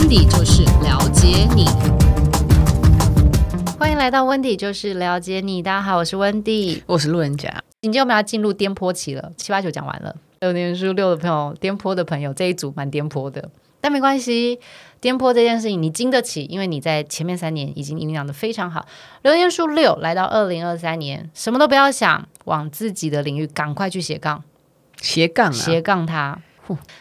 温迪就是了解你，欢迎来到温迪就是了解你。大家好，我是温迪，我是路人甲。紧接着我们要进入颠簸期了，七八九讲完了。流年数六的朋友，颠簸的朋友这一组蛮颠簸的，但没关系。颠簸这件事情你经得起，因为你在前面三年已经酝酿的非常好。流年数六来到二零二三年，什么都不要想，往自己的领域赶快去斜杠，斜杠、啊、斜杠它。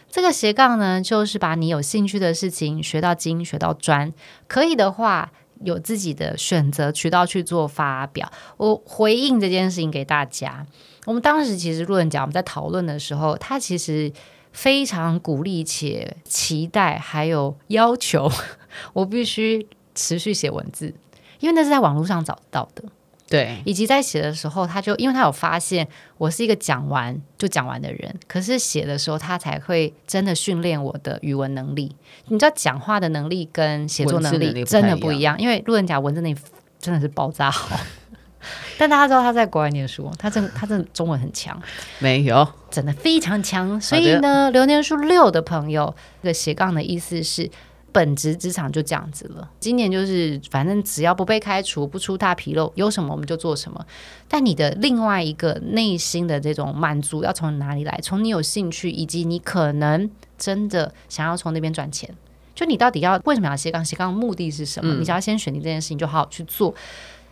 这个斜杠呢，就是把你有兴趣的事情学到精，学到专，可以的话有自己的选择渠道去做发表。我回应这件事情给大家。我们当时其实路人甲我们在讨论的时候，他其实。非常鼓励且期待，还有要求，我必须持续写文字，因为那是在网络上找到的。对，以及在写的时候，他就因为他有发现我是一个讲完就讲完的人，可是写的时候他才会真的训练我的语文能力。你知道，讲话的能力跟写作能力真的不一样，因为路人甲文字能力真的是爆炸好。但大家知道他在国外念书，他真他真的中文很强，没有，真的非常强。所以呢，流年数六的朋友，这个斜杠的意思是本职职场就这样子了。今年就是反正只要不被开除，不出大纰漏，有什么我们就做什么。但你的另外一个内心的这种满足要从哪里来？从你有兴趣，以及你可能真的想要从那边赚钱。就你到底要为什么要斜杠？斜杠的目的是什么？嗯、你只要先选定这件事情，就好好去做。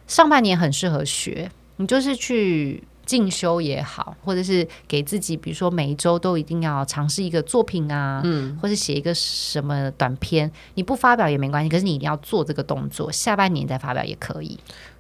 上半年很适合学，你就是去进修也好，或者是给自己，比如说每一周都一定要尝试一个作品啊，嗯，或者写一个什么短篇，你不发表也没关系，可是你一定要做这个动作，下半年再发表也可以。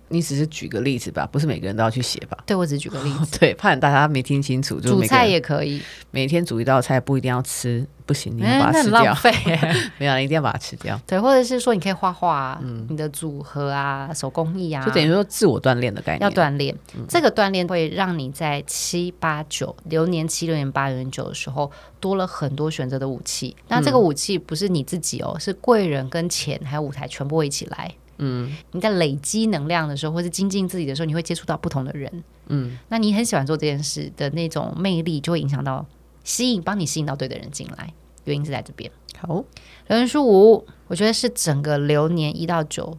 你只是举个例子吧，不是每个人都要去写吧？对，我只是举个例子，哦、对，怕大家没听清楚。就煮菜也可以，每天煮一道菜不一定要吃，不行，你要把它吃掉。欸、浪费，没有，你一定要把它吃掉。对，或者是说你可以画画，嗯，你的组合啊，手工艺啊，就等于说自我锻炼的概念。要锻炼，嗯、这个锻炼会让你在七八九流年七、六年八、六年九的时候多了很多选择的武器。那这个武器不是你自己哦，是贵人跟钱还有舞台全部会一起来。嗯，你在累积能量的时候，或是精进自己的时候，你会接触到不同的人。嗯，那你很喜欢做这件事的那种魅力，就会影响到吸引，帮你吸引到对的人进来。原因是在这边。好，流年数五，我觉得是整个流年一到九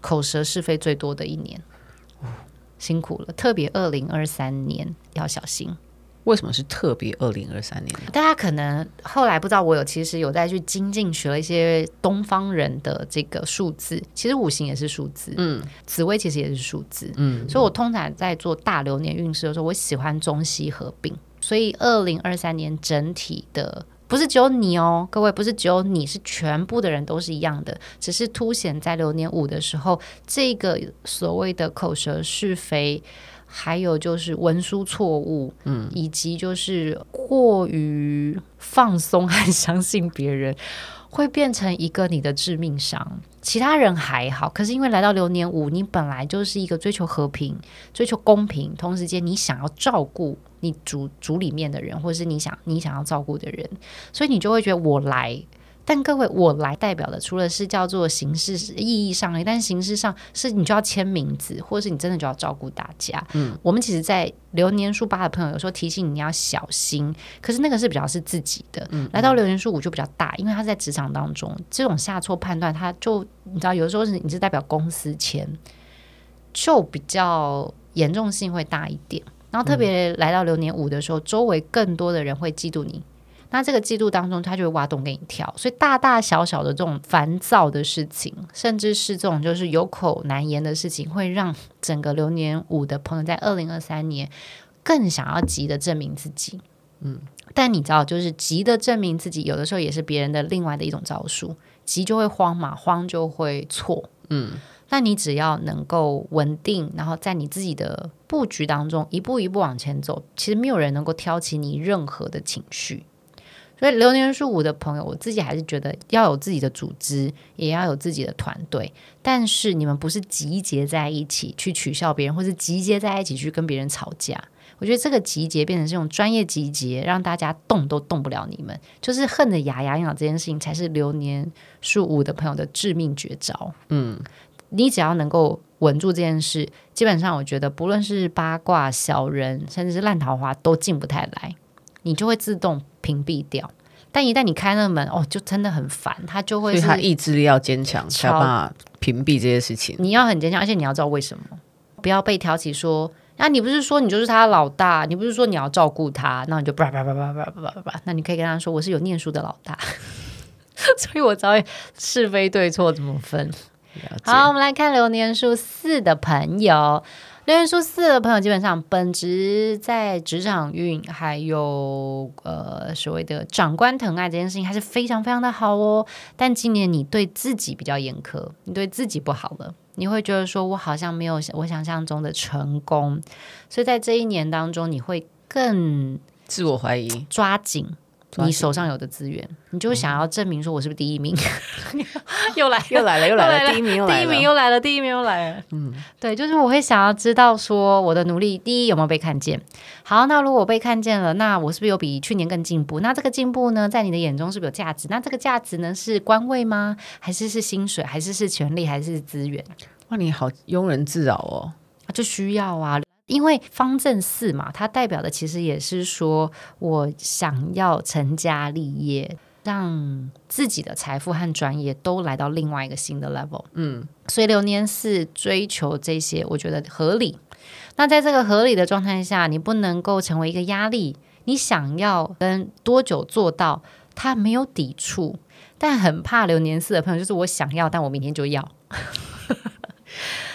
口舌是非最多的一年。辛苦了，特别二零二三年要小心。为什么是特别二零二三年？大家可能后来不知道，我有其实有在去精进学了一些东方人的这个数字，其实五行也是数字，嗯，紫薇其实也是数字，嗯，所以我通常在做大流年运势的时候，我喜欢中西合并，所以二零二三年整体的不是只有你哦，各位不是只有你，是全部的人都是一样的，只是凸显在流年五的时候，这个所谓的口舌是非。还有就是文书错误，嗯，以及就是过于放松和 相信别人，会变成一个你的致命伤。其他人还好，可是因为来到流年五，你本来就是一个追求和平、追求公平，同时间你想要照顾你组组里面的人，或者是你想你想要照顾的人，所以你就会觉得我来。但各位，我来代表的除了是叫做形式意义上的，但形式上是你就要签名字，或者是你真的就要照顾大家。嗯，我们其实，在流年数八的朋友有时候提醒你要小心，可是那个是比较是自己的。嗯，来到流年数五就比较大，因为他在职场当中这种下错判断，他就你知道，有的时候是你是代表公司签，就比较严重性会大一点。然后特别来到流年五的时候，周围更多的人会嫉妒你。那这个季度当中，他就会挖洞给你跳，所以大大小小的这种烦躁的事情，甚至是这种就是有口难言的事情，会让整个流年五的朋友在二零二三年更想要急的证明自己。嗯，但你知道，就是急的证明自己，有的时候也是别人的另外的一种招数。急就会慌嘛，慌就会错。嗯，那你只要能够稳定，然后在你自己的布局当中一步一步往前走，其实没有人能够挑起你任何的情绪。所以流年数五的朋友，我自己还是觉得要有自己的组织，也要有自己的团队。但是你们不是集结在一起去取笑别人，或是集结在一起去跟别人吵架。我觉得这个集结变成这种专业集结，让大家动都动不了你们，就是恨得牙痒痒。这件事情才是流年数五的朋友的致命绝招。嗯，你只要能够稳住这件事，基本上我觉得不论是八卦、小人，甚至是烂桃花，都进不太来。你就会自动屏蔽掉，但一旦你开那个门，哦，就真的很烦，他就会，所以他意志力要坚强，才有办法屏蔽这些事情。你要很坚强，而且你要知道为什么，不要被挑起说，啊，你不是说你就是他老大，你不是说你要照顾他，那你就叭叭叭叭叭叭叭叭，那你可以跟他说，我是有念书的老大，所以我知道是非对错怎么分。好，我们来看流年数四的朋友。流年数四的朋友，基本上本职在职场运，还有呃所谓的长官疼爱这件事情，还是非常非常的好哦。但今年你对自己比较严苛，你对自己不好了，你会觉得说我好像没有我想象中的成功，所以在这一年当中，你会更自我怀疑，抓紧。你手上有的资源，你就想要证明说我是不是第一名？嗯、又来又来了又来了，第一名又来了，第一名又来了，第一名又来了。嗯，对，就是我会想要知道说我的努力，第一有没有被看见？好，那如果我被看见了，那我是不是有比去年更进步？那这个进步呢，在你的眼中是不是有价值？那这个价值呢，是官位吗？还是是薪水？还是是权利？还是是资源？哇，你好庸人自扰哦，就需要啊。因为方正四嘛，它代表的其实也是说，我想要成家立业，让自己的财富和专业都来到另外一个新的 level。嗯，所以流年四追求这些，我觉得合理。那在这个合理的状态下，你不能够成为一个压力。你想要跟多久做到，他没有抵触，但很怕流年四的朋友，就是我想要，但我明天就要。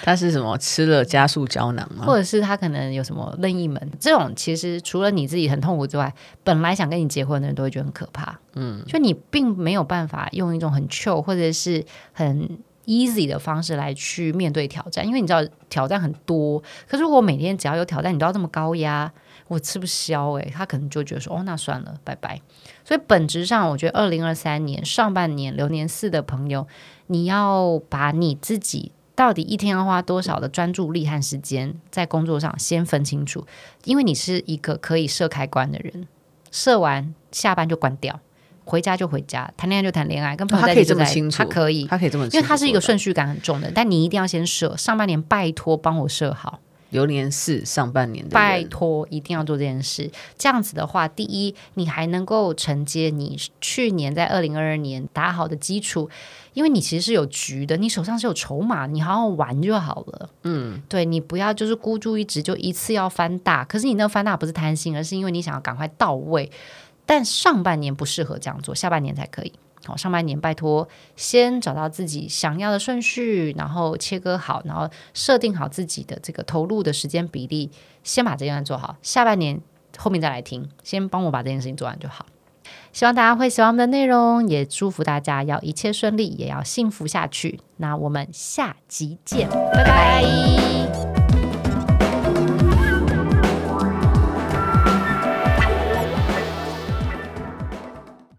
他是什么吃了加速胶囊吗？或者是他可能有什么任意门？这种其实除了你自己很痛苦之外，本来想跟你结婚的人都会觉得很可怕。嗯，就你并没有办法用一种很 chill 或者是很 easy 的方式来去面对挑战，因为你知道挑战很多。可是如果每天只要有挑战，你都要这么高压，我吃不消诶、欸，他可能就觉得说哦，那算了，拜拜。所以本质上，我觉得二零二三年上半年流年四的朋友，你要把你自己。到底一天要花多少的专注力和时间在工作上？先分清楚，因为你是一个可以设开关的人，设完下班就关掉，回家就回家，谈恋爱就谈恋爱，跟朋友在一起就在一起。他可以，他可以这么，因为他是一个顺序感很重的。但你一定要先设，上半年拜托帮我设好。流年是上半年的，拜托一定要做这件事。这样子的话，第一，你还能够承接你去年在二零二二年打好的基础，因为你其实是有局的，你手上是有筹码，你好好玩就好了。嗯，对，你不要就是孤注一掷，就一次要翻大。可是你那个翻大不是贪心，而是因为你想要赶快到位。但上半年不适合这样做，下半年才可以。好，上半年拜托先找到自己想要的顺序，然后切割好，然后设定好自己的这个投入的时间比例，先把这件事做好。下半年后面再来听，先帮我把这件事情做完就好。希望大家会喜欢我们的内容，也祝福大家要一切顺利，也要幸福下去。那我们下集见，拜拜。